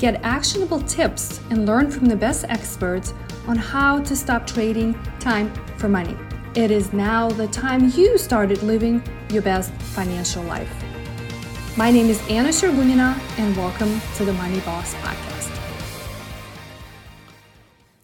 Get actionable tips and learn from the best experts on how to stop trading time for money. It is now the time you started living your best financial life. My name is Anna Shergunina, and welcome to the Money Boss Podcast.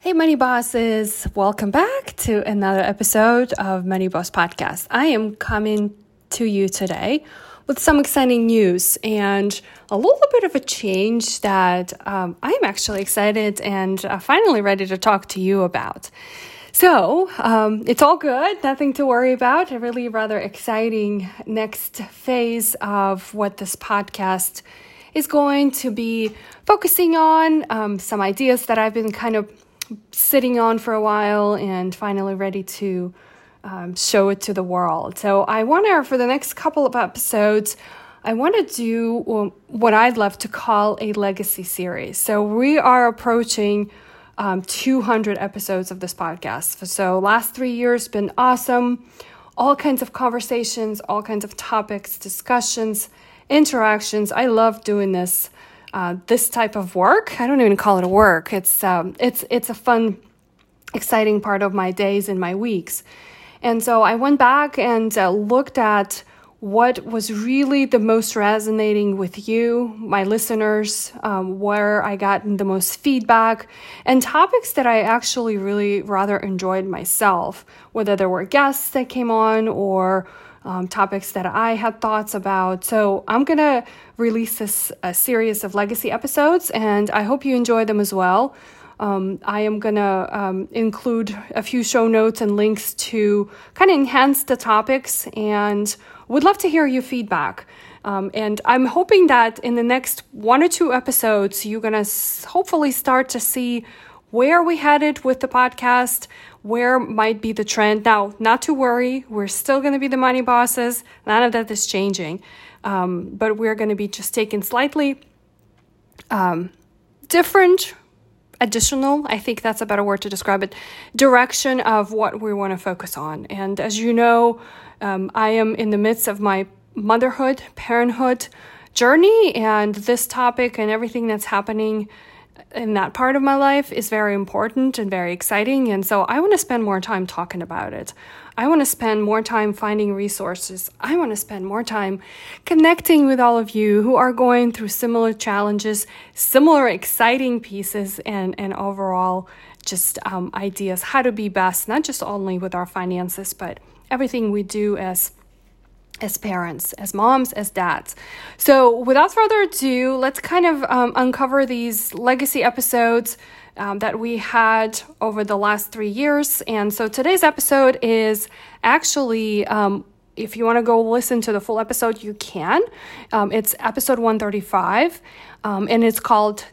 Hey, Money Bosses, welcome back to another episode of Money Boss Podcast. I am coming to you today with some exciting news and a little bit of a change that um, I'm actually excited and uh, finally ready to talk to you about. So um, it's all good, nothing to worry about. A really rather exciting next phase of what this podcast is going to be focusing on. Um, some ideas that I've been kind of sitting on for a while and finally ready to um, show it to the world. So I want to, for the next couple of episodes, I want to do um, what I'd love to call a legacy series. So we are approaching um, 200 episodes of this podcast. So last three years been awesome. All kinds of conversations, all kinds of topics, discussions, interactions. I love doing this. Uh, this type of work. I don't even call it a work. It's um, it's it's a fun, exciting part of my days and my weeks. And so I went back and uh, looked at what was really the most resonating with you, my listeners, um, where I got the most feedback, and topics that I actually really rather enjoyed myself, whether there were guests that came on or um, topics that I had thoughts about. So I'm going to release this a series of legacy episodes, and I hope you enjoy them as well. Um, I am going to um, include a few show notes and links to kind of enhance the topics and would love to hear your feedback. Um, and I'm hoping that in the next one or two episodes, you're going to s- hopefully start to see where we headed with the podcast, where might be the trend. Now, not to worry, we're still going to be the money bosses. None of that is changing. Um, but we're going to be just taking slightly um, different additional, I think that's a better word to describe it, direction of what we want to focus on. And as you know, um, I am in the midst of my motherhood, parenthood journey, and this topic and everything that's happening in that part of my life is very important and very exciting. And so I want to spend more time talking about it. I want to spend more time finding resources. I want to spend more time connecting with all of you who are going through similar challenges, similar exciting pieces, and, and overall just um, ideas how to be best, not just only with our finances, but everything we do as as parents, as moms, as dads. So, without further ado, let's kind of um, uncover these legacy episodes um, that we had over the last three years. And so, today's episode is actually. Um, if you want to go listen to the full episode, you can. Um, it's episode 135, um, and it's called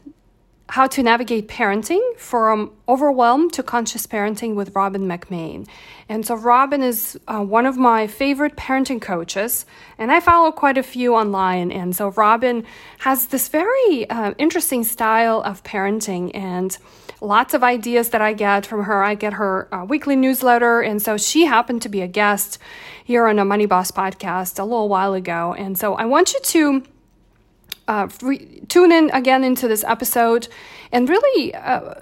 how to Navigate Parenting from Overwhelmed to Conscious Parenting with Robbin McManne. And so, Robbin is uh, one of my favorite parenting coaches, and I follow quite a few online. And so, Robbin has this very uh, interesting style of parenting and lots of ideas that I get from her. I get her uh, weekly newsletter, and so she happened to be a guest here on a Money Boss podcast a little while ago. And so, I want you to uh, re- tune in again into this episode and really uh,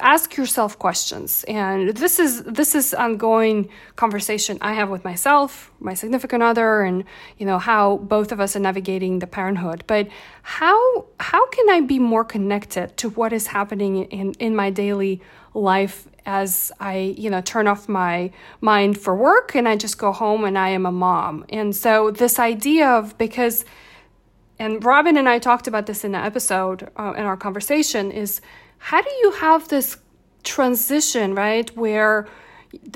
ask yourself questions and this is this is ongoing conversation i have with myself my significant other and you know how both of us are navigating the parenthood but how how can i be more connected to what is happening in in my daily life as I, you know, turn off my mind for work and I just go home and I am a mom. And so this idea of because and Robbin and I talked about this in the episode uh, in our conversation is how do you have this transition, right? Where,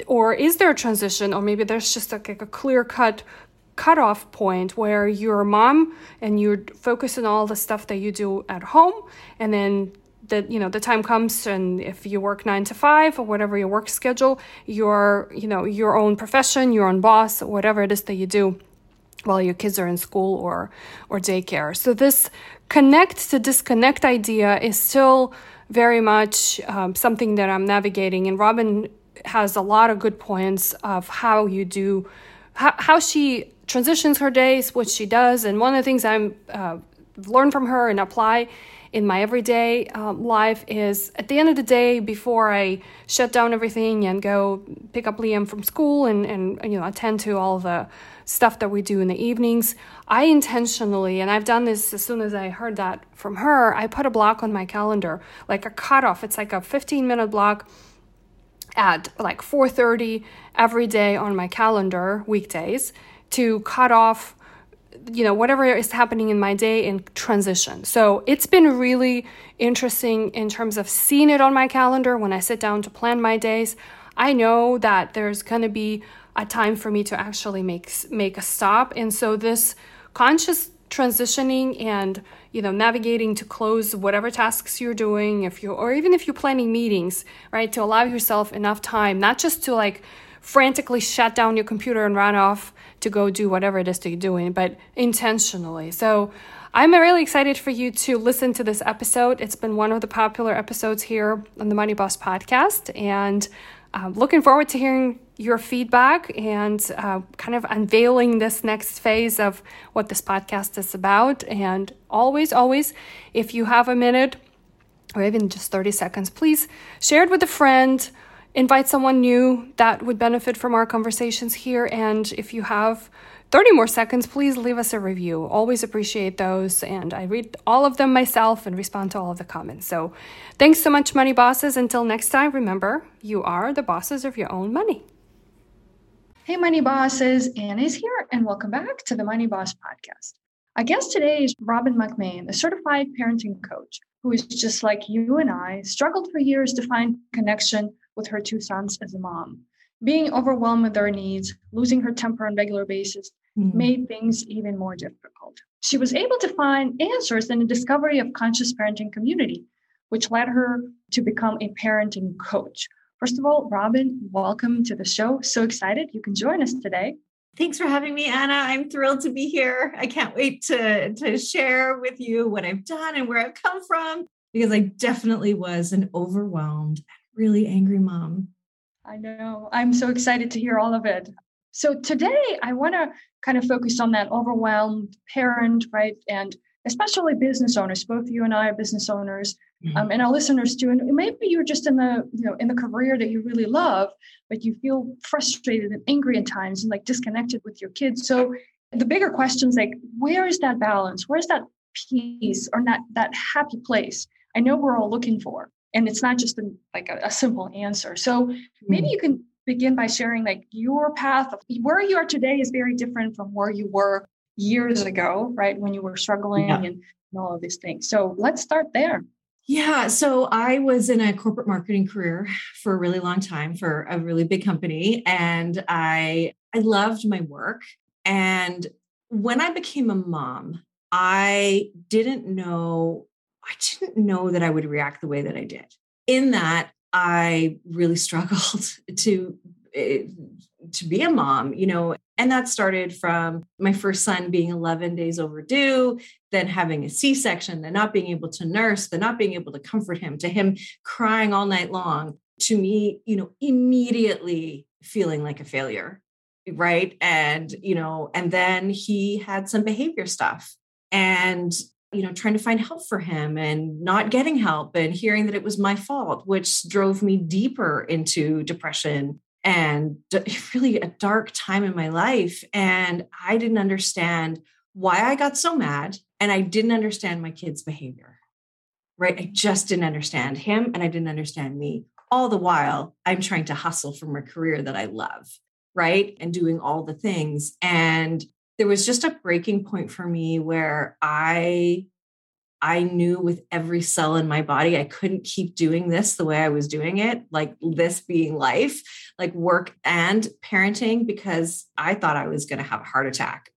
or is there a transition, or maybe there's just like, a clear cut cutoff point where you're a mom and you're focusing all the stuff that you do at home, and then that you know the time comes and if you work nine to five or whatever your work schedule your you know your own profession your own boss whatever it is that you do while your kids are in school or or daycare. So this connect to disconnect idea is still very much um, something that i'm navigating. And Robbin has a lot of good points of how you do how, how she transitions her days what she does. And one of the things i'm uh, learned from her and apply in my everyday um, life is at the end of the day before i shut down everything and go pick up liam from school and, and you know attend to all the stuff that we do in the evenings i intentionally and i've done this as soon as i heard that from her i put a block on my calendar like a cutoff. It's like a 15 minute block at like 4.30 every day on my calendar weekdays to cut off you know whatever is happening in my day in transition. So it's been really interesting in terms of seeing it on my calendar when i sit down to plan my days. I know that there's going to be a time for me to actually make make a stop. And so this conscious transitioning and you know navigating to close whatever tasks you're doing if you or even if you're planning meetings right to allow yourself enough time not just to like frantically shut down your computer and run off to go do whatever it is that you're doing, but intentionally. So I'm really excited for you to listen to this episode. It's been one of the popular episodes here on the Money Boss podcast, and uh, looking forward to hearing your feedback and uh, kind of unveiling this next phase of what this podcast is about. And always, always, if you have a minute or even just 30 seconds, please share it with a friend invite someone new that would benefit from our conversations here. And if you have 30 more seconds, please leave us a review. Always appreciate those. And I read all of them myself and respond to all of the comments. So thanks so much, Money Bosses. Until next time, remember, you are the bosses of your own money. Hey, Money Bosses. Anne is here, and welcome back to the Money Boss Podcast. Our guest today is Robbin McManne, a certified parenting coach who is just like you and I, struggled for years to find connection with her two sons as a mom. Being overwhelmed with their needs, losing her temper on regular basis mm-hmm. made things even more difficult. She was able to find answers in the discovery of conscious parenting community, which led her to become a parenting coach. First of all, Robbin, welcome to the show. So excited you can join us today. Thanks for having me, Anna. I'm thrilled to be here. I can't wait to, to share with you what I've done and where I've come from because I definitely was an overwhelmed really angry mom. I know. I'm so excited to hear all of it. So today I want to kind of focus on that overwhelmed parent, right? And especially business owners. Both you and I are business owners, mm-hmm. um, and our listeners too. And maybe you're just in the you know in the career that you really love, but you feel frustrated and angry at times and like disconnected with your kids. So the bigger questions like where is that balance? Where's that peace or that that happy place? I know we're all looking for and it's not just a, like a, a simple answer so mm. maybe hmm. you can begin by sharing like your path of where you are today is very different from where you were years ago right when you were struggling yeah. and, and all of these things so let's start there yeah. So I was in a corporate marketing career for a really long time for a really big company. And I I loved my work. And when I became a mom, I didn't know I didn't know that I would react the way that I did. In that, I really struggled to eh, to be a mom, you know, and that started from my first son being 11 days overdue, then having a C-section, then not being able to nurse, then not being able to comfort him, to him crying all night long, to me, you know, immediately feeling like a failure, right? And, you know, and then he had some behavior stuff and you know, trying to find help for him and not getting help and hearing that it was my fault, which drove me deeper into depression and really a dark time in my life. And I didn't understand why I got so mad and I didn't understand my kid's behavior. Right. I just didn't understand him and I didn't understand me. All the while, I'm trying to hustle from a career that I love. Right. And doing all the things. And there was just a breaking point for me where I I knew with every cell in my body I couldn't keep doing this the way I was doing it, like this being life, like work and parenting, because I thought I was going to have a heart attack.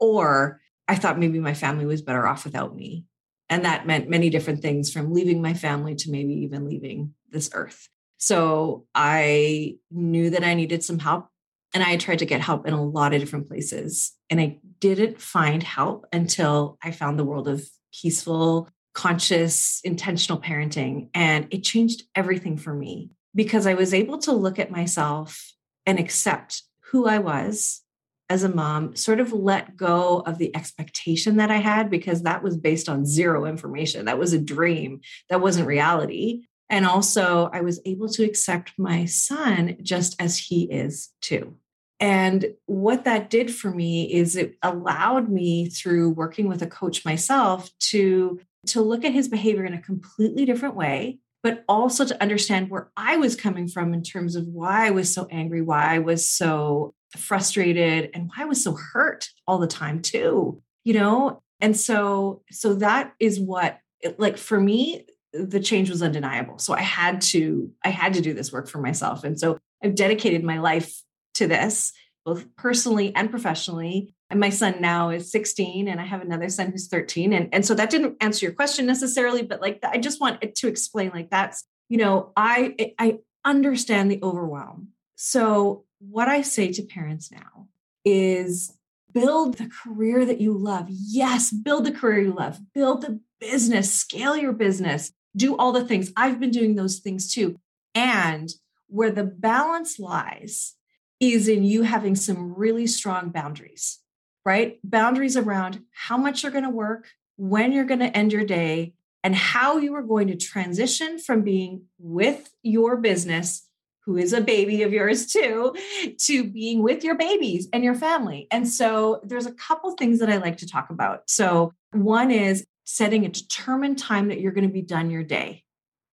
Or I thought maybe my family was better off without me. And that meant many different things from leaving my family to maybe even leaving this earth. So I knew that I needed some help. And I tried to get help in a lot of different places. And I didn't find help until I found the world of peaceful, conscious, intentional parenting. And it changed everything for me because I was able to look at myself and accept who I was as a mom, sort of let go of the expectation that I had because that was based on zero information. That was a dream, that wasn't reality. And also, I was able to accept my son just as he is too. And what that did for me is it allowed me through working with a coach myself to to look at his behavior in a completely different way but also to understand where I was coming from in terms of why I was so angry, why I was so frustrated, and why I was so hurt all the time, too. You know? And so, so that is what, it, like, for me, the change was undeniable. So I had to, I had to do this work for myself. And so I've dedicated my life to this, both personally and professionally. And my son now is 16 and I have another son who's 13. And, and so that didn't answer your question necessarily, but like I just want to explain like that's, you know, I I understand the overwhelm. So what I say to parents now is build the career that you love. Yes, build the career you love. Build the business, scale your business, do all the things. I've been doing those things too. And where the balance lies is in you having some really strong boundaries right? Boundaries around how much you're going to work, when you're going to end your day, and how you are going to transition from being with your business, who is a baby of yours too, to being with your babies and your family. And so there's a couple things that I like to talk about. So one is setting a determined time that you're going to be done your day.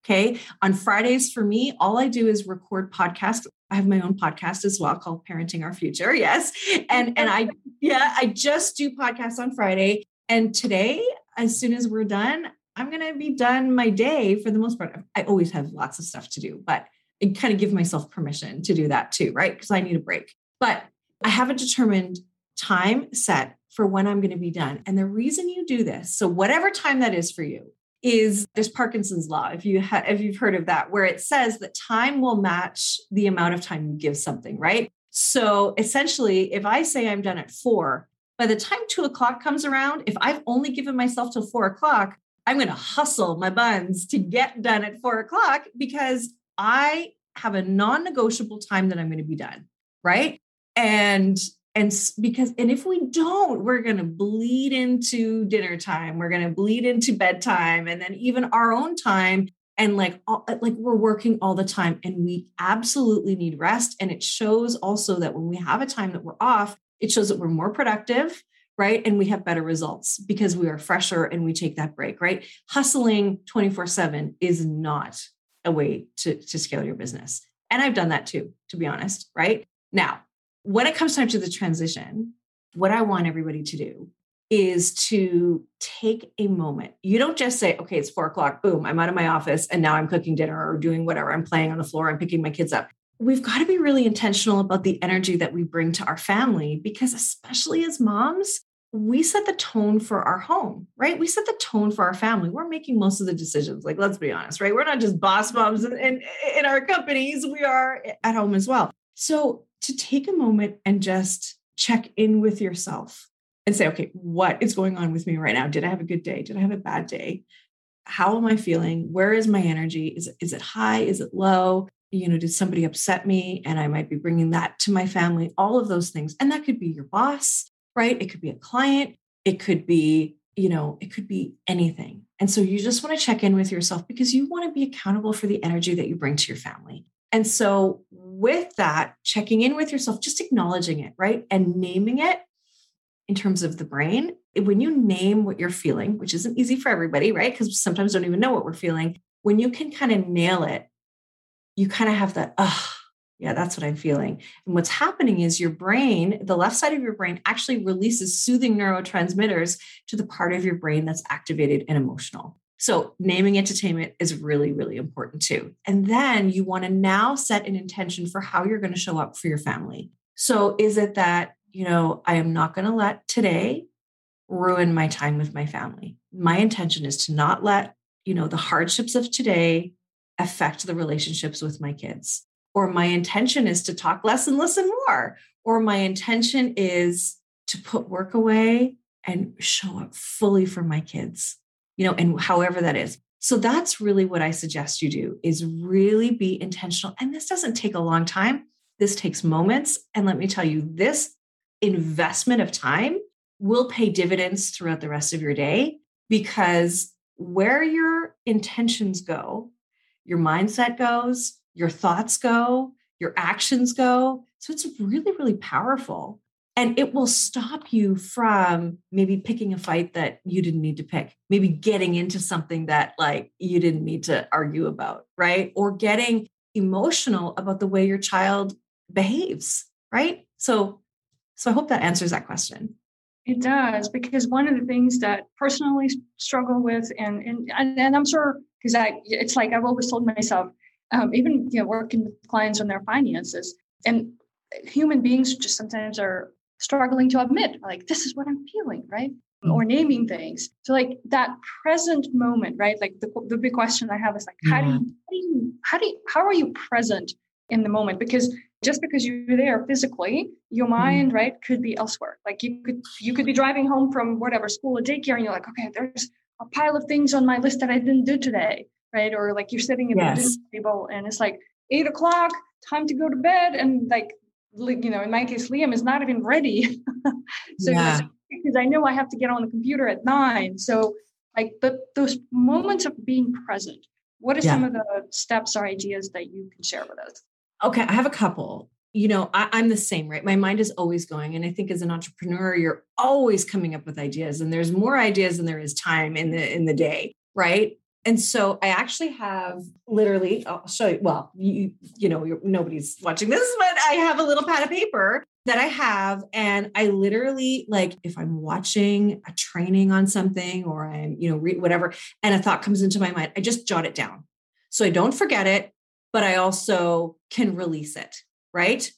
Okay. On Fridays for me, all I do is record podcasts. I have my own podcast as well called Parenting Our Future. Yes. And and I yeah, I just do podcasts on Friday. And today, as soon as we're done, I'm gonna be done my day for the most part. I always have lots of stuff to do, but I kind of give myself permission to do that too, right? Because I need a break. But I have a determined time set for when I'm going to be done. And the reason you do this, so whatever time that is for you, is there's Parkinson's law, if you ha- if you've heard of that, where it says that time will match the amount of time you give something, right? So essentially, if I say I'm done at four, by the time two o'clock comes around, if I've only given myself till four o'clock, I'm going to hustle my buns to get done at four o'clock because I have a non negotiable time that I'm going to be done. Right. And and because and if we don't we're going to bleed into dinner time we're going to bleed into bedtime and then even our own time and like all, uh, like we're working all the time and we absolutely need rest and it shows also that when we have a time that we're off it shows that we're more productive right? And we have better results because we are fresher and we take that break right? Hustling 24/7 is not a way to to scale your business. And i've done that too to be honest right? Now when it comes time to the transition, what I want everybody to do is to take a moment. You don't just say, okay, it's four o'clock, boom, I'm out of my office and now I'm cooking dinner or doing whatever. I'm playing on the floor, I'm picking my kids up. We've got to be really intentional about the energy that we bring to our family because, especially as moms, we set the tone for our home, right? We set the tone for our family. We're making most of the decisions. Like, let's be honest, right? We're not just boss moms in, in, in our companies, we are at home as well. So to take a moment and just check in with yourself and say, okay, what is going on with me right now? Did I have a good day? Did I have a bad day? How am I feeling? Where is my energy? Is is it high? Is it low? You know, did somebody upset me? And I might be bringing that to my family, all of those things. And that could be your boss, right? It could be a client. It could be, you know, it could be anything. And so you just want to check in with yourself because you want to be accountable for the energy that you bring to your family. And so, with that, checking in with yourself, just acknowledging it, right? And naming it in terms of the brain. When you name what you're feeling, which isn't easy for everybody, right? Because sometimes don't even know what we're feeling. When you can kind of nail it, you kind of have that, oh, yeah, that's what I'm feeling. And what's happening is your brain, the left side of your brain, actually releases soothing neurotransmitters to the part of your brain that's activated and emotional. So naming entertainment is really, really important too. And then you want to now set an intention for how you're going to show up for your family. So is it that, you know, I am not going to let today ruin my time with my family? my intention is to not let, you know, the hardships of today affect the relationships with my kids. Or my intention is to talk less and listen more. Or my intention is to put work away and show up fully for my kids, you know, and however that is. So that's really what I suggest you do is really be intentional. And this doesn't take a long time. This takes moments. And let me tell you, this investment of time will pay dividends throughout the rest of your day because where your intentions go, your mindset goes, your thoughts go, your actions go. So it's really, really powerful. And it will stop you from maybe picking a fight that you didn't need to pick, maybe getting into something that like you didn't need to argue about, right? Or getting emotional about the way your child behaves, right? So so I hope that answers that question. It does because one of the things that personally struggle with, and and and I'm sure because I it's like I've always told myself, um, even you know working with clients on their finances, and human beings just sometimes are struggling to admit like this is what I'm feeling, right? Mm-hmm. Or naming things. So like that present moment, right? Like the the big question I have is like how, do you, how do you how do you how are you present in the moment? Because just because you're there physically your mm-hmm. mind mm right could be elsewhere like you could you could be driving home from whatever school or daycare and you're like okay there's a pile of things on my list that i didn't do today right or like you're sitting at yes. the dinner table and it's like eight o'clock time to go to bed and like you know in my case liam is not even ready so yeah. because i know i have to get on the computer at nine so like but those moments of being present what are yeah. some of the steps or ideas that you can share with us Okay, I have a couple. You know, I, am the same, right? My mind is always going. And I think as an entrepreneur, you're always coming up with ideas. And there's more ideas than there is time in the in the day, right? And so I actually have literally, I'll show you. Well, you you know, nobody's watching this, but I have a little pad of paper that I have, and I literally like if I'm watching a training on something or I'm you know read whatever, and a thought comes into my mind, I just jot it down so I don't forget it but I also can release it, right?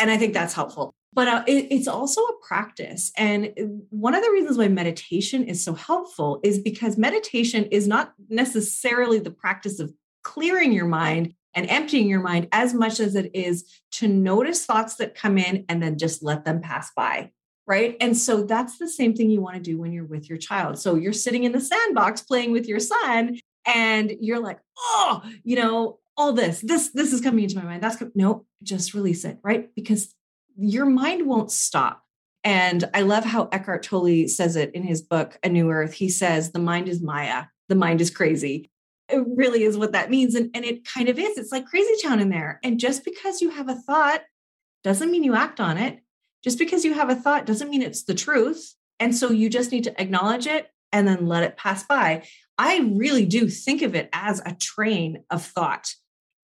And I think that's helpful. But uh, it, it's also a practice. And one of the reasons why meditation is so helpful is because meditation is not necessarily the practice of clearing your mind and emptying your mind as much as it is to notice thoughts that come in and then just let them pass by. Right. And so that's the same thing you want to do when you're with your child. So you're sitting in the sandbox playing with your son and you're like, oh, you know, all this, this, this is coming into my mind. That's no, just release it, right? Because your mind won't stop. And I love how Eckhart Tolle says it in his book, A New Earth. He says, the mind is Maya, the mind is crazy. It really is what that means. And, and it kind of is. It's like crazy town in there. And just because you have a thought doesn't mean you act on it. Just because you have a thought doesn't mean it's the truth. And so you just need to acknowledge it and then let it pass by. I really do think of it as a train of thought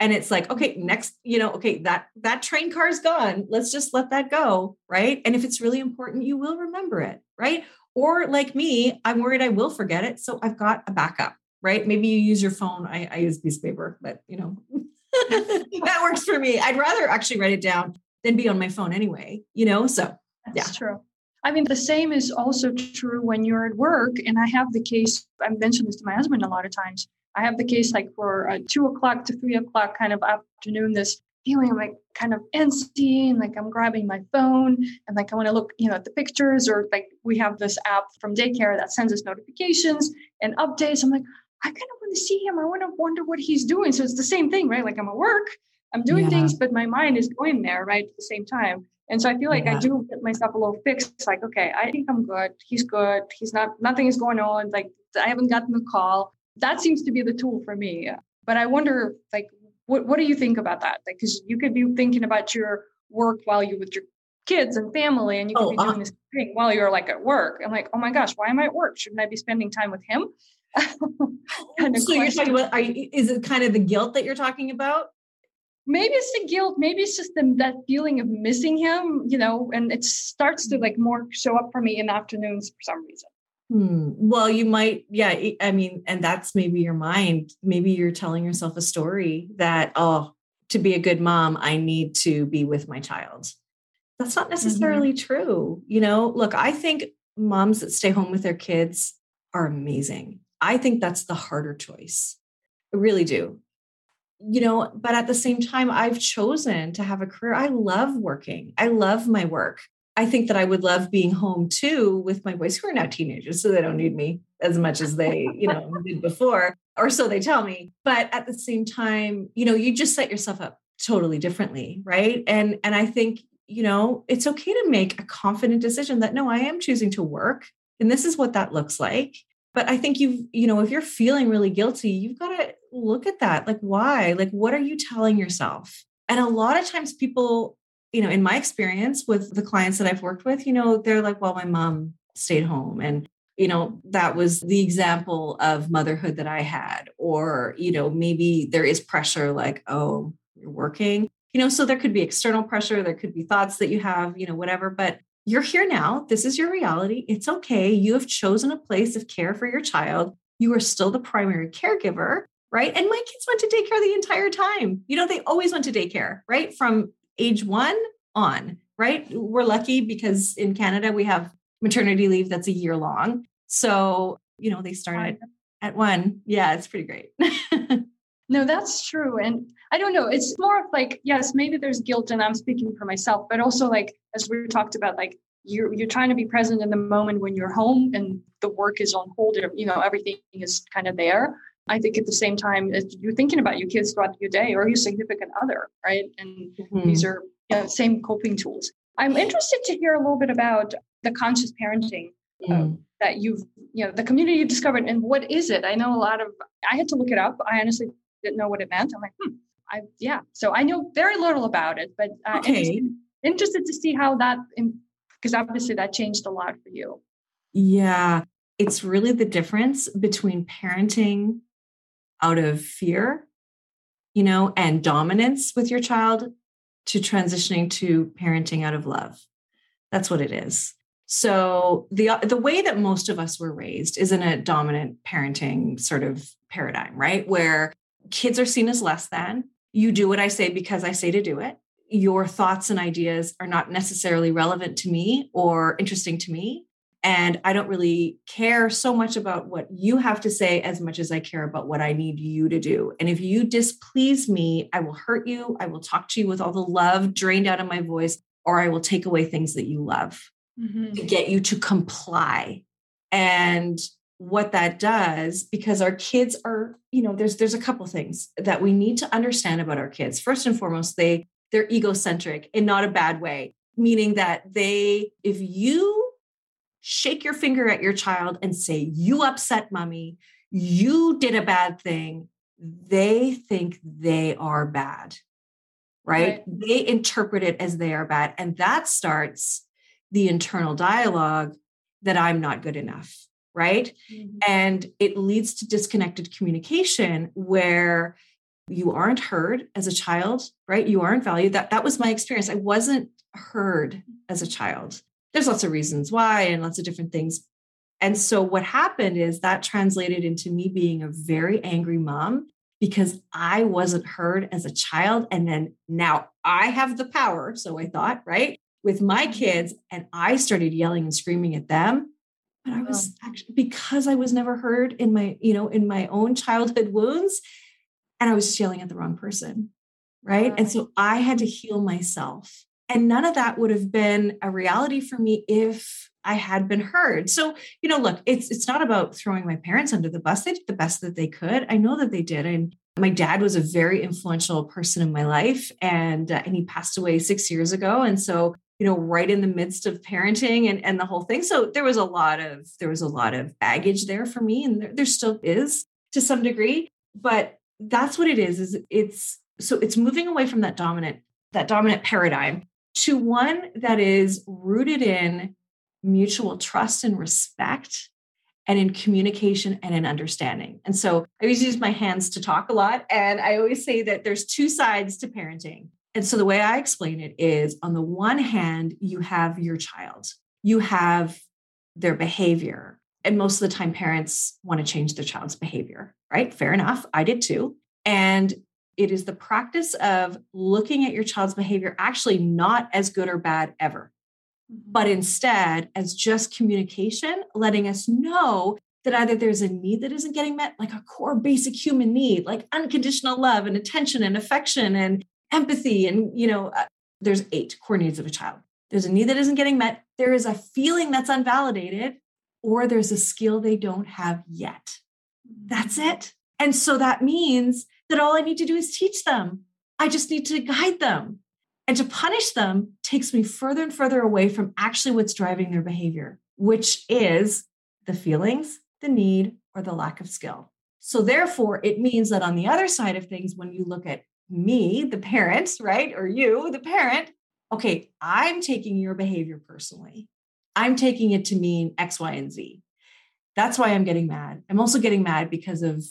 and it's like okay next you know okay that that train car is gone let's just let that go right and if it's really important you will remember it right or like me i'm worried i will forget it so i've got a backup right maybe you use your phone i, I use piece of paper but you know that works for me i'd rather actually write it down than be on my phone anyway you know so that's yeah. true I mean, the same is also true when you're at work. And I have the case, I mentioned this to my husband a lot of times. I have the case like for uh, two o'clock to three o'clock kind of afternoon, this feeling like kind of antsy and like I'm grabbing my phone and like I want to look, you know, at the pictures or like we have this app from daycare that sends us notifications and updates. I'm like, I kind of want to see him. I want to wonder what he's doing. So it's the same thing, right? Like I'm at work, I'm doing yeah. things, but my mind is going there, right, at the same time. And so I feel like yeah. I do get myself a little fixed. It's like, okay, I think I'm good. He's good. He's not, nothing is going on. Like I haven't gotten the call that seems to be the tool for me. But I wonder, like, what what do you think about that? Like, because you could be thinking about your work while you're with your kids and family, and you could oh, be doing uh, this thing while you're like at work. I'm like, oh my gosh, why am I at work? Shouldn't I be spending time with him? kind of so question. you're talking about, are is it kind of the guilt that you're talking about? Maybe it's the guilt. Maybe it's just the, that feeling of missing him, you know, and it starts to like more show up for me in afternoons for some reason. Hmm. Well, you might, yeah. I mean, and that's maybe your mind. Maybe you're telling yourself a story that, oh, to be a good mom, I need to be with my child. That's not mm-hmm. necessarily mm-hmm. true. You know, look, I think moms that stay home with their kids are amazing. I think that's the harder choice. I really do. You know, but at the same time, I've chosen to have a career. I love working, I love my work. I think that I would love being home too with my boys who are now teenagers, so they don't need me as much as they, you know, did before, or so they tell me. But at the same time, you know, you just set yourself up totally differently, right? And and I think, you know, it's okay to make a confident decision that no, I am choosing to work and this is what that looks like. But I think you've, you know, if you're feeling really guilty, you've got to look at that. Like, why? Like, what are you telling yourself? And a lot of times people, you know, in my experience with the clients that I've worked with, you know, they're like, well, my mom stayed home and you know that was the example of motherhood that i had or you know maybe there is pressure like oh you're working you know so there could be external pressure there could be thoughts that you have you know whatever but you're here now. This is your reality. It's okay. You have chosen a place of care for your child. You are still the primary caregiver, right? And my kids went to daycare the entire time. You know, they always went to daycare, right? From age one on, right? We're lucky because in Canada, we have maternity leave that's a year long. So, you know, they started at one. Yeah, it's pretty great. no, that's true. And I don't know. It's more of like, yes, maybe there's guilt, and I'm speaking for myself, but also like as we talked about, like you're you're trying to be present in the moment when you're home and the work is on hold. You know, everything is kind of there. I think at the same time, you're thinking about your kids throughout your day or your significant other, right? And mm-hmm. these are you know, same coping tools. I'm interested to hear a little bit about the conscious parenting uh, mm. that you've, you know, the community you've discovered, and what is it? I know a lot of. I had to look it up. I honestly didn't know what it meant. I'm like, hmm, I yeah. So I know very little about it, but uh, okay. interested, interested to see how that because obviously that changed a lot for you. Yeah, it's really the difference between parenting out of fear, you know, and dominance with your child to transitioning to parenting out of love. That's what it is. So the uh, the way that most of us were raised is in a dominant parenting sort of paradigm, right? Where kids are seen as less than you do what I say because I say to do it. Your thoughts and ideas are not necessarily relevant to me or interesting to me. And I don't really care so much about what you have to say as much as I care about what I need you to do. And if you displease me, I will hurt you. I will talk to you with all the love drained out of my voice, or I will take away things that you love mm-hmm. to get you to comply. And what that does because our kids are you know there's there's a couple things that we need to understand about our kids first and foremost they they're egocentric in not a bad way meaning that they if you shake your finger at your child and say you upset mommy you did a bad thing they think they are bad right? right they interpret it as they are bad and that starts the internal dialogue that i'm not good enough right? Mm-hmm. And it leads to disconnected communication where you aren't heard as a child, right? You aren't valued. That that was my experience. I wasn't heard as a child. There's lots of reasons why and lots of different things. And so what happened is that translated into me being a very angry mom because I wasn't heard as a child. And then now I have the power. So I thought, right, with my mm-hmm. kids, and I started yelling and screaming at them. But I was actually because I was never heard in my, you know, in my own childhood wounds, and I was yelling at the wrong person. Right. And so I had to heal myself. And none of that would have been a reality for me if I had been heard. So, you know, look, it's it's not about throwing my parents under the bus. They did the best that they could. I know that they did. And my dad was a very influential person in my life and uh, and he passed away 6 years ago and so you know right in the midst of parenting and, and the whole thing so there was a lot of there was a lot of baggage there for me and there, there still is to some degree but that's what it is is it's so it's moving away from that dominant that dominant paradigm to one that is rooted in mutual trust and respect and in communication and in understanding. And so I always use my hands to talk a lot. And I always say that there's two sides to parenting. And so the way I explain it is on the one hand, you have your child, you have their behavior. And most of the time, parents want to change their child's behavior, right? Fair enough. I did too. And it is the practice of looking at your child's behavior actually not as good or bad ever, mm-hmm. but instead as just communication, letting us know that either there's a need that isn't getting met, like a core basic human need, like unconditional love and attention and affection and empathy. And, you know, uh, there's eight core needs of a child. There's a need that isn't getting met. There is a feeling that's unvalidated, or there's a skill they don't have yet. That's it. And so that means that all I need to do is teach them. I just need to guide them. And to punish them takes me further and further away from actually what's driving their behavior, which is the feelings, the need, or the lack of skill. So, therefore, it means that on the other side of things, when you look at me, the parent, right, or you, the parent, okay, I'm taking your behavior personally. I'm taking it to mean X, Y, and Z. That's why I'm getting mad. I'm also getting mad because of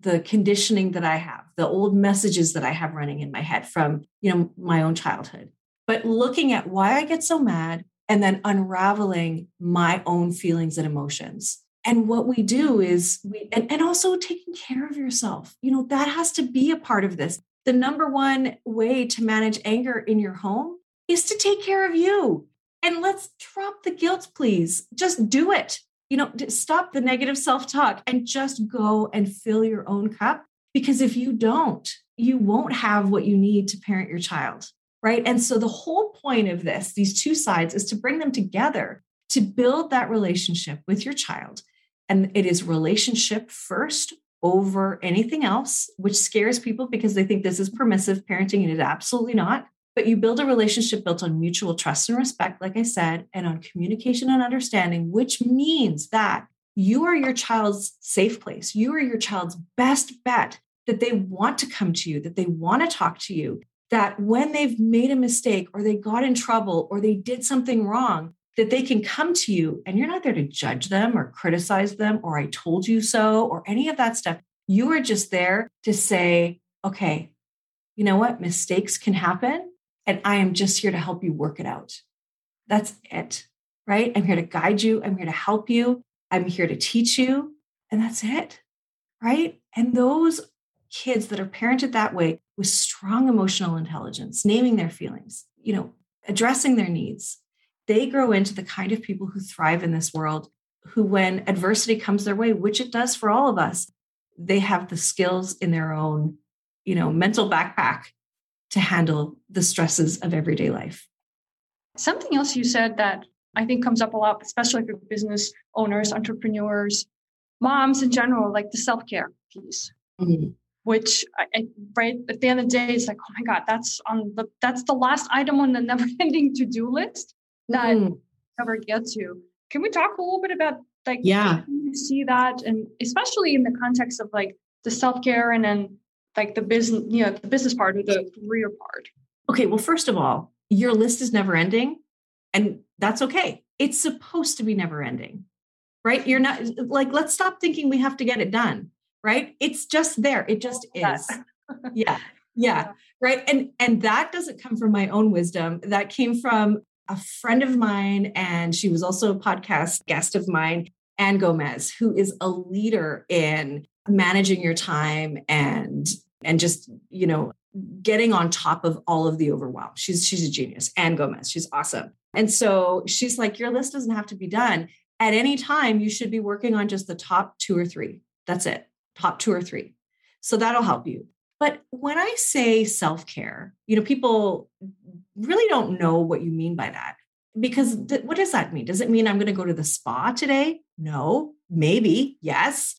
the conditioning that I have, the old messages that I have running in my head from, you know, my own childhood. But looking at why I get so mad and then unraveling my own feelings and emotions. And what we do is we and, and also taking care of yourself. You know, that has to be a part of this. The number one way to manage anger in your home is to take care of you. And let's drop the guilt, please. Just do it you know, stop the negative self talk and just go and fill your own cup. Because if you don't, you won't have what you need to parent your child. Right. And so the whole point of this, these two sides, is to bring them together to build that relationship with your child. And it is relationship first over anything else, which scares people because they think this is permissive parenting, and it is absolutely not. But you build a relationship built on mutual trust and respect, like I said, and on communication and understanding, which means that you are your child's safe place. You are your child's best bet that they want to come to you, that they want to talk to you, that when they've made a mistake or they got in trouble or they did something wrong, that they can come to you and you're not there to judge them or criticize them or I told you so or any of that stuff. You are just there to say, okay, you know what? Mistakes can happen. And I am just here to help you work it out. That's it, right? I'm here to guide you. I'm here to help you. I'm here to teach you. And that's it, right? And those kids that are parented that way with strong emotional intelligence, naming their feelings, you know, addressing their needs, they grow into the kind of people who thrive in this world, who, when adversity comes their way, which it does for all of us, they have the skills in their own, you know, mental backpack to handle the stresses of everyday life. Something else you said that I think comes up a lot, especially for business owners, entrepreneurs, moms in general, like the self care piece, mm-hmm. which I, right at the end of the day, it's like, oh my god, that's on the that's the last item on the never ending to do list that mm. ever get to. Can we talk a little bit about like yeah you see that and especially in the context of like the self care and then like the business, you know, the business part or the career part? Okay, well, first of all, your list is never ending, and that's okay. It's supposed to be never ending, right? You're not like, let's stop thinking we have to get it done, right? It's just there. It just is. yeah. Yeah. Right. And and that doesn't come from my own wisdom. That came from a friend of mine, and she was also a podcast guest of mine, Ann Gomez, who is a leader in managing your time and and just, you know, getting on top of all of the overwhelm. She's she's a genius. Ann Gomez, she's awesome. And so she's like, your list doesn't have to be done. At any time, you should be working on just the top two or three. That's it. Top two or three. So that'll help you. But when I say self care, you know, people really don't know what you mean by that. Because th- what does that mean? Does it mean I'm going to go to the spa today? No, maybe, yes.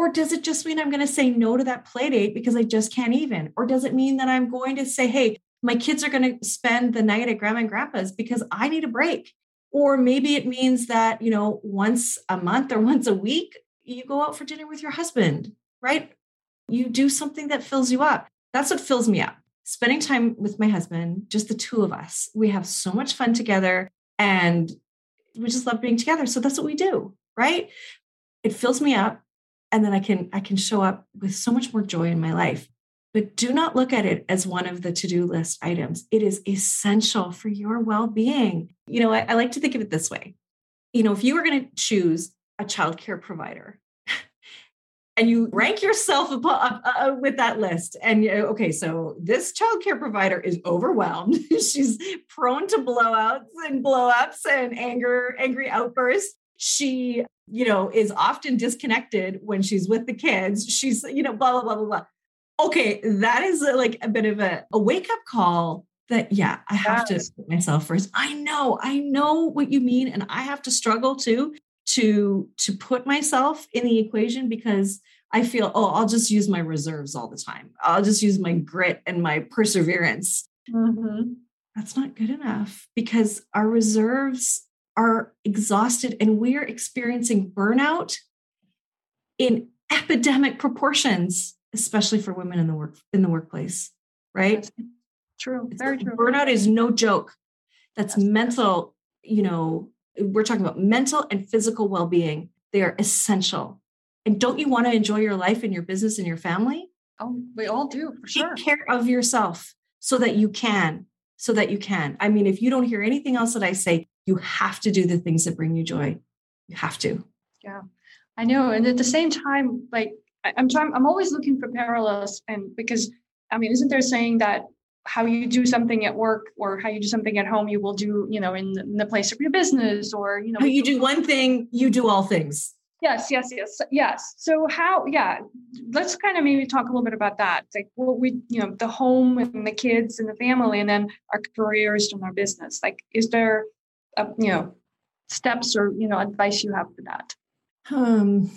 Or does it just mean I'm going to say no to that play date because I just can't even? Or does it mean that I'm going to say, hey, my kids are going to spend the night at grandma and grandpa's because I need a break? Or maybe it means that, you know, once a month or once a week, you go out for dinner with your husband, right? You do something that fills you up. That's what fills me up. Spending time with my husband, just the two of us. We have so much fun together and we just love being together. So that's what we do, right? It fills me up and then i can i can show up with so much more joy in my life. But do not look at it as one of the to-do list items. It is essential for your well-being. You know I, I like to think of it this way. You know if you were going to choose a childcare provider and you rank yourself up, uh, uh, with that list and you okay so this childcare provider is overwhelmed. She's prone to blowouts and blowups and anger angry outbursts she, you know, is often disconnected when she's with the kids. She's, you know, blah, blah, blah, blah, blah. Okay, that is a, like a bit of a, a wake up call that, yeah, I have yes. to put myself first. I know, I know what you mean. And I have to struggle too to to put myself in the equation because I feel, oh, I'll just use my reserves all the time. I'll just use my grit and my perseverance. Mm-hmm. That's not good enough because our reserves are exhausted and we're experiencing burnout in epidemic proportions, especially for women in the work in the workplace. Right? That's true. Very true. Burnout is no joke. That's mental, you know, we're talking about mental and physical well-being. They are essential and don't you want to enjoy your life and your business and your family? Oh, we all do for sure. Take care of yourself so that you can, so that you can. I mean, if you don't hear anything else that I say, you have to do the things that bring you joy. You have to. Yeah, I know. And at the same time, like I'm trying, I'm always looking for parallels. And because, I mean, isn't there saying that how you do something at work or how you do something at home, you will do, you know, in the, in the place of your business or, you know, how you do one thing, you do all things. Yes, yes, yes, yes. So how, yeah, let's kind of maybe talk a little bit about that. Like what we, you know, the home and the kids and the family, and then our careers and our business. Like, is there, a, you know, steps or you know advice you have for that? Um.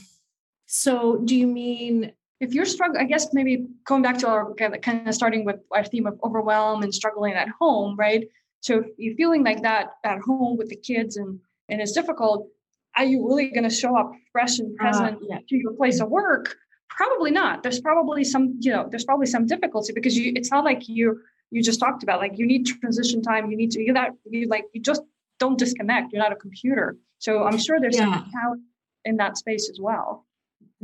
So, do you mean if you're struggling? I guess maybe going back to our kind of starting with our theme of overwhelm and struggling at home, right? So, if you're feeling like that at home with the kids and and it's difficult, are you really going to show up fresh and uh, present uh, yeah. to your place of work? Probably not. There's probably some, you know, there's probably some difficulty because you it's not like you you just talked about like you need transition time, you need to you that you like you just don't disconnect. You're not a computer. So I'm sure there's yeah. some talent in that space as well.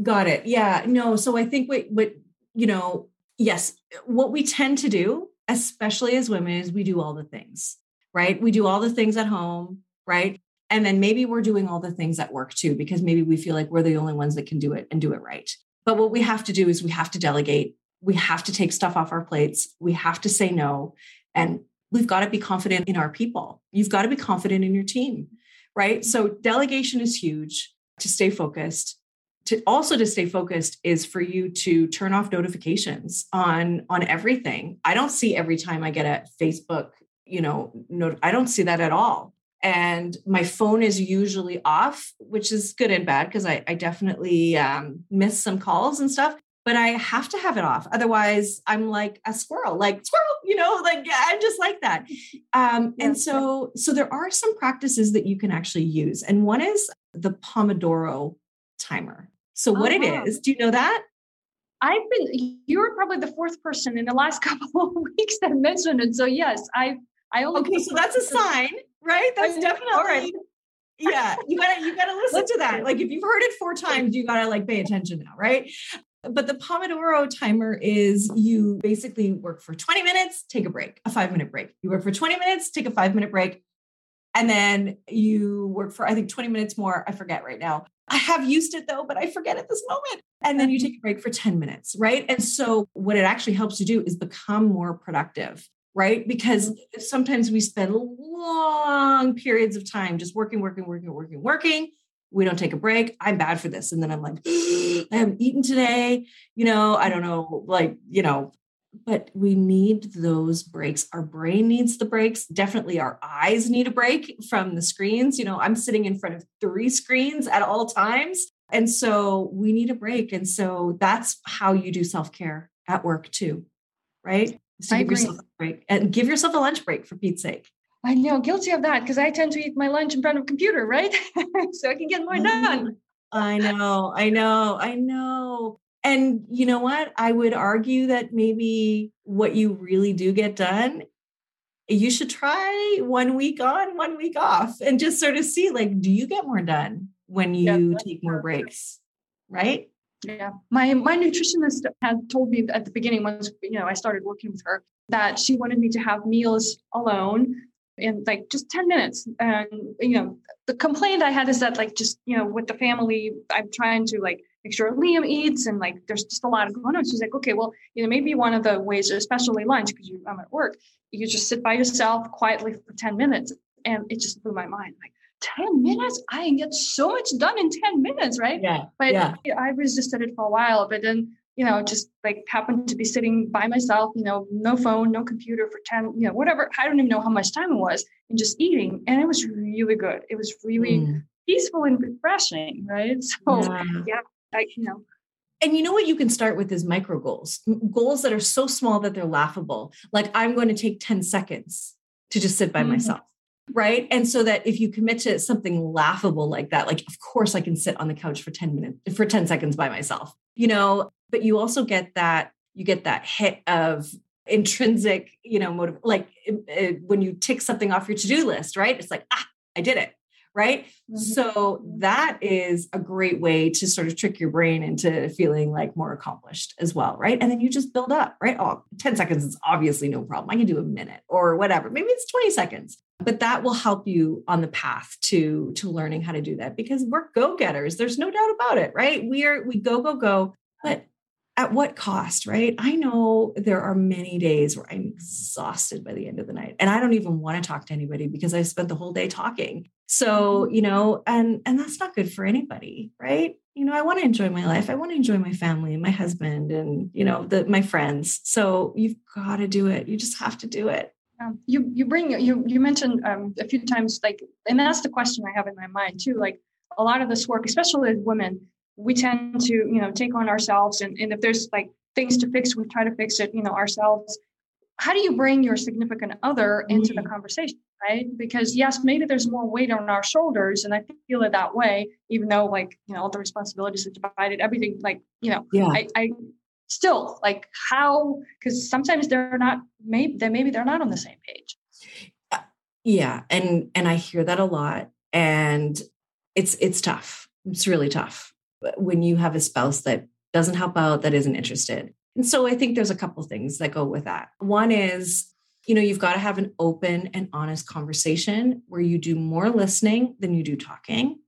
Got it. Yeah. No, so I think what what you know, yes, what we tend to do, especially as women, is we do all the things, right? We do all the things at home, right? And then maybe we're doing all the things at work too, because maybe we feel like we're the only ones that can do it and do it right. But what we have to do is we have to delegate. We have to take stuff off our plates. We have to say no. And we've got to be confident in our people. You've got to be confident in your team, right? So delegation is huge to stay focused. To also to stay focused is for you to turn off notifications on on everything. I don't see every time I get a Facebook, you know, note, I don't see that at all and my phone is usually off, which is good and bad because I, I, definitely um, miss some calls and stuff. But I have to have it off, otherwise I'm like a squirrel, like squirrel, you know, like I'm just like that. Um, and so, so there are some practices that you can actually use, and one is the Pomodoro timer. So, what oh, it is, do you know that? I've been, you're probably the fourth person in the last couple of weeks that mentioned it. So, yes, I I only okay, so that's a sign, right? That's definitely yeah. You gotta you gotta listen to that. Like if you've heard it four times, you gotta like pay attention now, right? But the Pomodoro timer is you basically work for 20 minutes, take a break, a five minute break. You work for 20 minutes, take a five minute break, and then you work for, I think, 20 minutes more. I forget right now. I have used it though, but I forget at this moment. And then you mm-hmm. take a break for 10 minutes, right? And so, what it actually helps you do is become more productive right? Because mm-hmm. sometimes we spend long periods of time just working, working, working, working, working. We don't take a break. I'm bad for this. And then I'm like, I haven't eaten today. You know, I don't know, like, you know, but we need those breaks. Our brain needs the breaks. Definitely our eyes need a break from the screens. You know, I'm sitting in front of three screens at all times. And so we need a break. And so that's how you do self care at work too, right? So give yourself a break and give yourself a lunch break for Pete's sake. I know, guilty of that because I tend to eat my lunch in front of a computer, right? so I can get more mm-hmm. done. I know, I know, I know. And you know what? I would argue that maybe what you really do get done, you should try one week on, one week off, and just sort of see like, do you get more done when you take more breaks? Right? Yeah, my my nutritionist had told me at the beginning once you know I started working with her that she wanted me to have meals alone in like just 10 minutes. And you know the complaint i had is that like just you know with the family i'm trying to like make sure liam eats and like there's just a lot of going on. She's like okay well you know maybe one of the ways especially lunch because i'm at work you just sit by yourself quietly for 10 minutes. And it just blew my mind. Like 10 minutes? I can get so much done in 10 minutes right? Yeah but yeah. i resisted it for a while but then you know just like happened to be sitting by myself you know no phone no computer for 10 you know whatever i don't even know how much time it was and just eating and it was really good. It was really mm. peaceful and refreshing right? So yeah, yeah I, you know. And you know what you can start with is micro goals goals that are so small that they're laughable. Like i'm going to take 10 seconds to just sit by mm-hmm. myself right? And so that if you commit to something laughable like that like of course i can sit on the couch for 10 minutes for 10 seconds by myself you know? But you also get that you get that hit of intrinsic you know motive like uh, when you tick something off your to-do list right? It's like ah i did it right? Mm-hmm. so that is a great way to sort of trick your brain into feeling like more accomplished as well right? And then you just build up right? Oh 10 seconds is obviously no problem. I can do a minute or whatever. Maybe it's 20 seconds but that will help you on the path to to learning how to do that because we're go-getters. There's no doubt about it right? We are we go go go. But at what cost right? I know there are many days where i'm exhausted by the end of the night and i don't even want to talk to anybody because i spent the whole day talking. So mm-hmm. you know and and that's not good for anybody right? You know i want to enjoy my life. I want to enjoy my family and my husband and you know the my friends. So you've got to do it. You just have to do it um, you you bring you you mentioned um, a few times like, and that's the question I have in my mind too. Like a lot of this work, especially as women, we tend to you know take on ourselves, and and if there's like things to fix, we try to fix it, you know, ourselves. How do you bring your significant other into mm-hmm. the conversation, right? Because yes, maybe there's more weight on our shoulders, and I feel it that way, even though like you know all the responsibilities are divided, everything like you know, yeah. I, I still like how because sometimes they're not maybe they maybe they're not on the same page. Uh, yeah and and i hear that a lot and it's it's tough. It's really tough when you have a spouse that doesn't help out that isn't interested. And so i think there's a couple things that go with that. One is you know you've got to have an open and honest conversation where you do more listening than you do talking.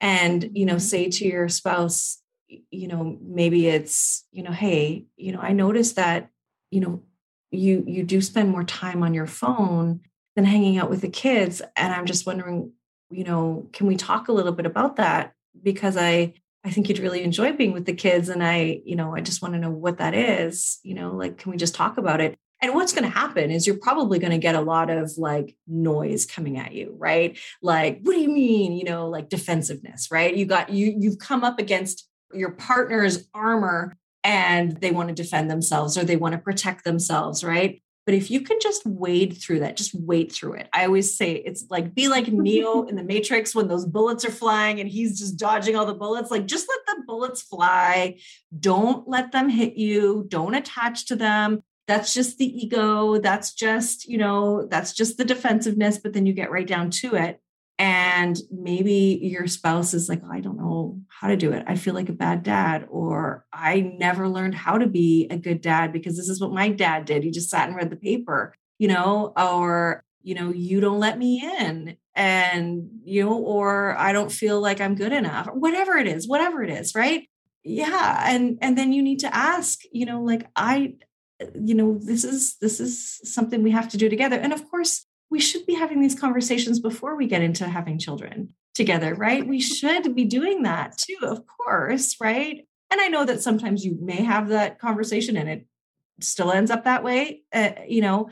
And you know mm-hmm. say to your spouse you know maybe it's you know hey you know i noticed that you know you you do spend more time on your phone than hanging out with the kids and i'm just wondering you know can we talk a little bit about that? Because i i think you'd really enjoy being with the kids and i you know i just want to know what that is you know like can we just talk about it? And what's going to happen is you're probably going to get a lot of like noise coming at you right? Like what do you mean? You know like defensiveness right? You got you you've come up against your partner's armor and they want to defend themselves or they want to protect themselves, right? But if you can just wade through that, just wade through it. I always say it's like be like Neo in the Matrix when those bullets are flying and he's just dodging all the bullets. Like just let the bullets fly. Don't let them hit you. Don't attach to them. That's just the ego. That's just, you know, that's just the defensiveness. But then you get right down to it and maybe your spouse is like oh, i don't know how to do it. I feel like a bad dad or i never learned how to be a good dad because this is what my dad did. He just sat and read the paper you know or you know you don't let me in and you know or i don't feel like i'm good enough whatever it is whatever it is right? Yeah and and then you need to ask you know like i you know this is this is something we have to do together. And of course we should be having these conversations before we get into having children together, right? We should be doing that too, of course, right? And I know that sometimes you may have that conversation and it still ends up that way, uh, you know,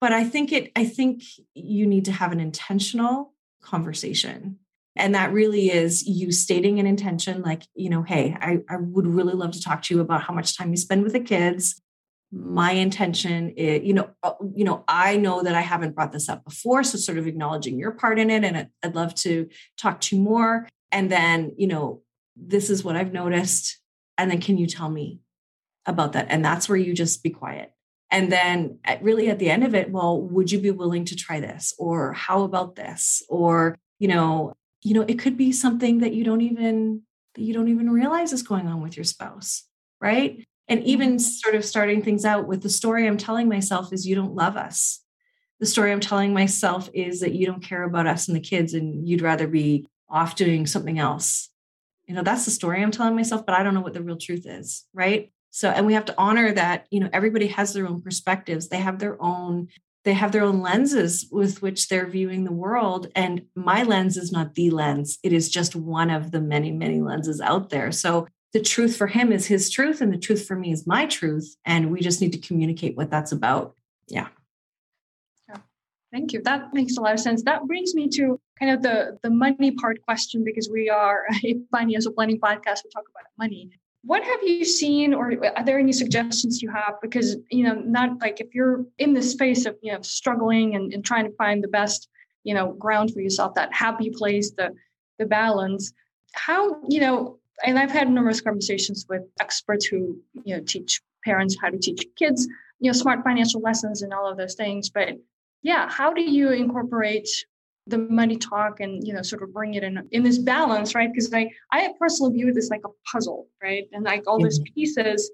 but I think it, I think you need to have an intentional conversation. And that really is you stating an intention like, you know, hey, I, I would really love to talk to you about how much time you spend with the kids my intention is you know uh, you know i know that i haven't brought this up before so sort of acknowledging your part in it and i'd love to talk to you more. And then you know this is what i've noticed and then can you tell me about that? And that's where you just be quiet. And then at, really at the end of it well would you be willing to try this? Or how about this? Or you know you know it could be something that you don't even that you don't even realize is going on with your spouse right and even mm-hmm. sort of starting things out with the story I'm telling myself is you don't love us. The story I'm telling myself is that you don't care about us and the kids and you'd rather be off doing something else. You know, that's the story I'm telling myself, but I don't know what the real truth is. Right. So, and we have to honor that, you know, everybody has their own perspectives. They have their own, they have their own lenses with which they're viewing the world and my lens is not the lens it is just one of the many many lenses out there so the truth for him is his truth and the truth for me is my truth and we just need to communicate what that's about. Yeah. Thank you. That makes a lot of sense. That brings me to kind of the the money part question because we are a financial planning podcast. We talk about money. What have you seen or are there any suggestions you have? Because you know not like if you're in the space of you know struggling and, and trying to find the best you know ground for yourself that happy place the the balance how you know and i've had numerous conversations with experts who you know teach parents how to teach kids you know smart financial lessons and all of those things. But yeah how do you incorporate the money talk and you know sort of bring it in in this balance right? Because like i personally view this like a puzzle right? And like all mm-hmm. those pieces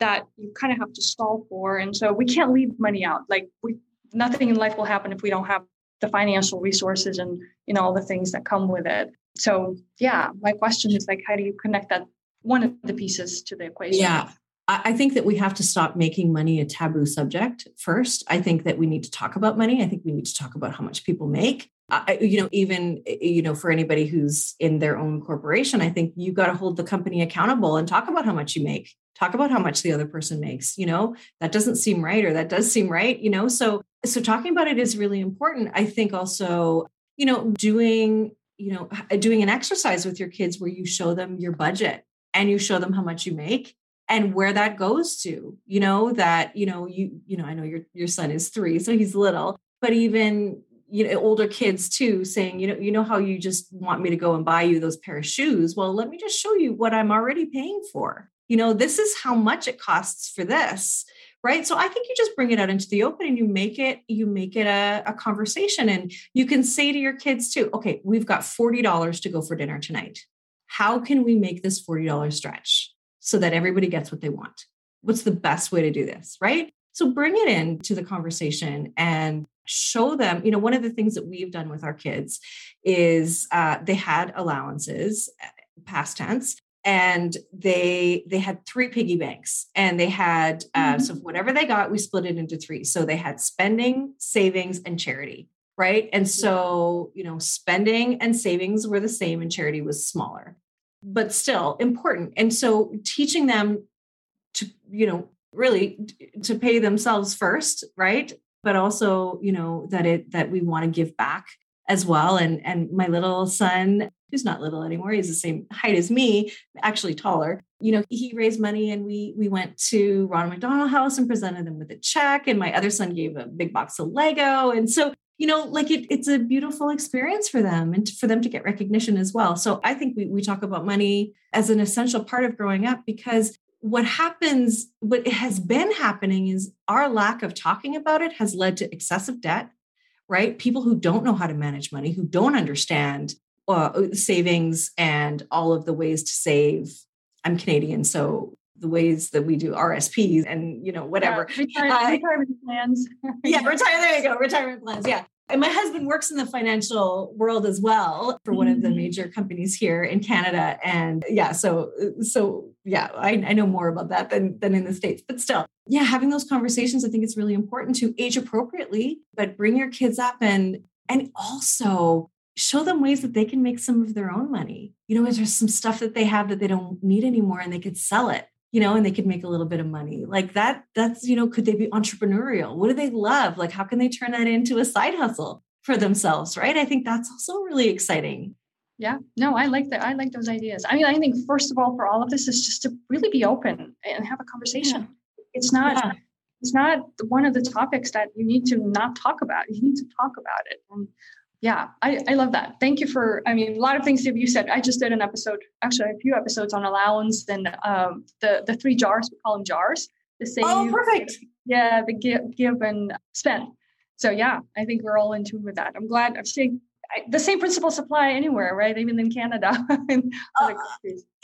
that you kind of have to solve for. And so we can't leave money out. Like we nothing in life will happen if we don't have the financial resources and you know all the things that come with it so yeah my question is like how do you connect that one of the pieces to the equation yeah I think that we have to stop making money a taboo subject first. I think that we need to talk about money. I think we need to talk about how much people make. I, you know, even eh, eh, you know, for anybody who's in their own corporation, I think you got to hold the company accountable and talk about how much you make. Talk about how much the other person makes. You know, that doesn't seem right, or that does seem right. You know, so so talking about it is really important. I think also, you know, doing you know doing an exercise with your kids where you show them your budget and you show them how much you make and where that goes to you know that you know you you know i know your your son is 3 so he's little but even you know older kids too saying you know you know how you just want me to go and buy you those pair of shoes? Well let me just show you what i'm already paying for. You know this is how much it costs for this right? So i think you just bring it out into the open and you make it you make it a, a conversation and you can say to your kids too okay we've got $40 to go for dinner tonight. How can we make this $40 stretch so that everybody gets what they want? What's the best way to do this? Right? So bring it into the conversation and show them you know one of the things that we've done with our kids is uh, they had allowances uh, past tense and they they had three piggy banks and they had uh, mm-hmm. so whatever they got we split it into three. So they had spending savings and charity right? And so you know spending and savings were the same and charity was smaller but still important. And so teaching them to you know really to pay themselves first right? But also you know that it that we want to give back as well. And and my little son who's not little anymore he's the same height as me actually taller you know he raised money and we we went to ronald mcdonald house and presented them with a check. And my other son gave a big box of lego. And so you know like it, it's a beautiful experience for them and for them to get recognition as well. So i think we, we talk about money as an essential part of growing up because what happens, what has been happening is our lack of talking about it has led to excessive debt, right? People who don't know how to manage money, who don't understand uh, savings and all of the ways to save. I'm Canadian, so the ways that we do RSPs and you know whatever yeah, retirement, uh, retirement plans. yeah, retire. There you go, retirement plans. Yeah, and my husband works in the financial world as well for one of the mm-hmm. major companies here in Canada. And yeah, so so yeah, I, I know more about that than than in the States. But still, yeah, having those conversations, I think it's really important to age appropriately, but bring your kids up and and also show them ways that they can make some of their own money. You know, there's some stuff that they have that they don't need anymore and they could sell it you know, and they could make a little bit of money. Like that, that's, you know, could they be entrepreneurial? What do they love? Like, how can they turn that into a side hustle for themselves? Right. I think that's also really exciting. Yeah, no, I like that. I like those ideas. I mean, I think first of all, for all of this is just to really be open and have a conversation. Yeah. It's not, yeah. it's not one of the topics that you need to not talk about. You need to talk about it. And yeah, I, I love that. Thank you for, I mean, a lot of things that you said. I just did an episode, actually a few episodes on allowance and um, the, the three jars, we call them jars. The same. Oh, perfect. Yeah, the give, give and spend. So yeah, I think we're all in tune with that. I'm glad I'm seeing I, the same principles apply anywhere, right? Even in Canada and uh,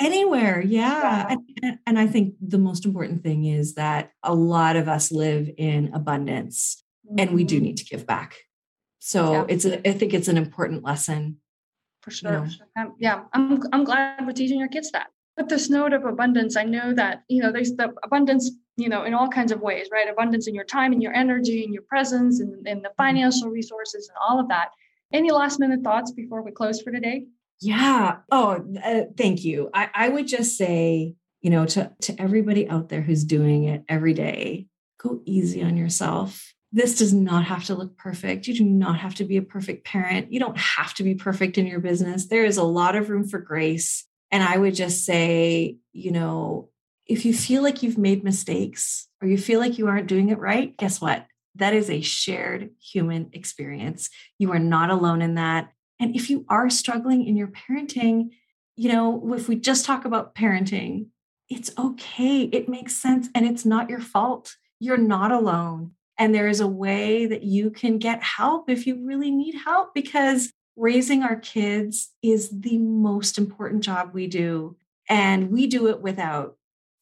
Anywhere, yeah. yeah. And, and I think the most important thing is that a lot of us live in abundance mm-hmm. and we do mm-hmm. need to give back so yeah. it's a, I think it's an important lesson. For sure. You know? um, yeah, I'm I'm glad we're teaching our kids that. With this note of abundance, I know that you know there's the abundance you know, in all kinds of ways, right? Abundance in your time and your energy and your presence and, and the mm-hmm. financial resources and all of that. Any last minute thoughts before we close for today? Yeah. Oh, uh, thank you. I, I would just say, you know, to, to everybody out there who's doing it every day, go easy on yourself. This does not have to look perfect. You do not have to be a perfect parent. You don't have to be perfect in your business. There is a lot of room for grace. And I would just say, you know, if you feel like you've made mistakes or you feel like you aren't doing it right, guess what? That is a shared human experience. You are not alone in that. And if you are struggling in your parenting, you know, if we just talk about parenting, it's okay. It makes sense and it's not your fault. You're not alone. And there is a way that you can get help if you really need help because raising our kids is the most important job we do. And we do it without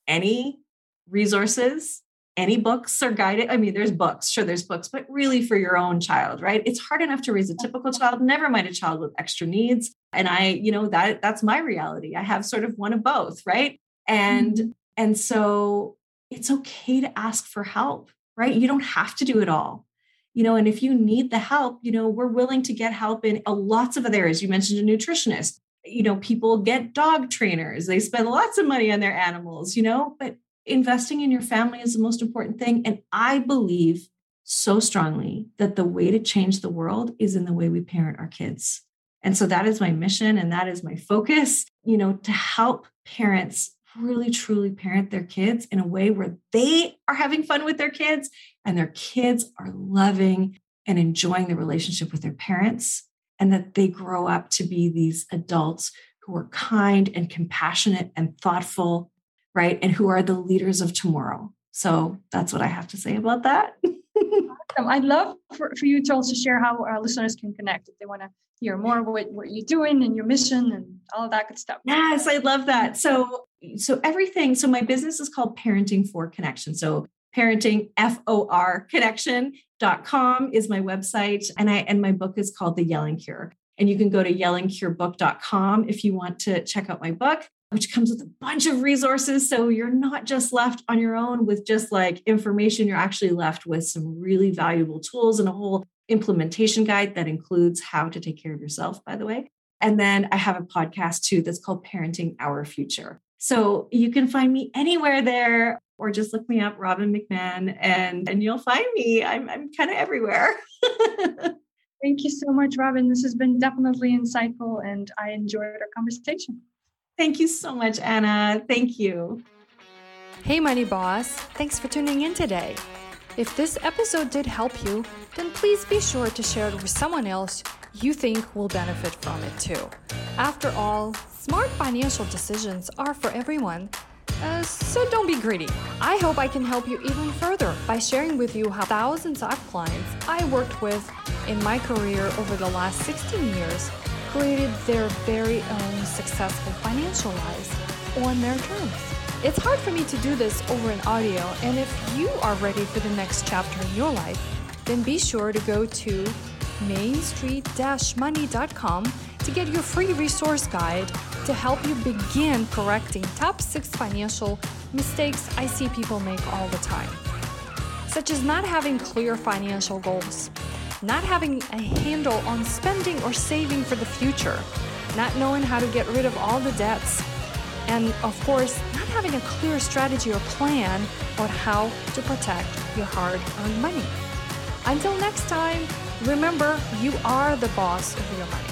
any resources, any books or guided. I mean, there's books, sure, there's books, but really for your own child, right? It's hard enough to raise a typical child, never mind a child with extra needs. And I, you know, that that's my reality. I have sort of one of both, right? And mm-hmm. and so it's okay to ask for help, right? You don't have to do it all. You know, and if you need the help, you know, we're willing to get help in a lots of other areas. You mentioned a nutritionist you know, people get dog trainers, they spend lots of money on their animals, you know, but investing in your family is the most important thing. And I believe so strongly that the way to change the world is in the way we parent our kids. And so that is my mission and that is my focus, you know, to help parents really truly parent their kids in a way where they are having fun with their kids and their kids are loving and enjoying the relationship with their parents and that they grow up to be these adults who are kind and compassionate and thoughtful, right? And who are the leaders of tomorrow. So that's what I have to say about that. awesome. I'd love for, for you to also share how our listeners can connect if they want to hear more of what, what you're doing and your mission and all of that good stuff. Yes, I love that. So so everything, so my business is called Parenting for Connection. So parenting for connection.com is my website and i and my book is called the yelling cure. And you can go to yellingcurebook.com if you want to check out my book which comes with a bunch of resources. So you're not just left on your own with just like information. You're actually left with some really valuable tools and a whole implementation guide that includes how to take care of yourself by the way. And then i have a podcast too that's called parenting our future so you can find me anywhere there or just look me up, Robbin McManne, and and you'll find me. I'm I'm kind of everywhere. Thank you so much, Robbin. This has been definitely insightful, and I enjoyed our conversation. Thank you so much, Anna. Thank you. Hey, Money Boss. Thanks for tuning in today. If this episode did help you, then please be sure to share it with someone else you think will benefit from it too. After all, smart financial decisions are for everyone uh, so don't be greedy. I hope I can help you even further by sharing with you how thousands of clients I worked with in my career over the last 16 years created their very own successful financial lives on their terms. It's hard for me to do this over an audio, and if you are ready for the next chapter in your life, then be sure to go to mainstreet-money.com to get your free resource guide to help you begin correcting top six financial mistakes I see people make all the time, such as not having clear financial goals, not having a handle on spending or saving for the future, not knowing how to get rid of all the debts, and of course, not having a clear strategy or plan on how to protect your hard earned money. Until next time, remember you are the boss of your money.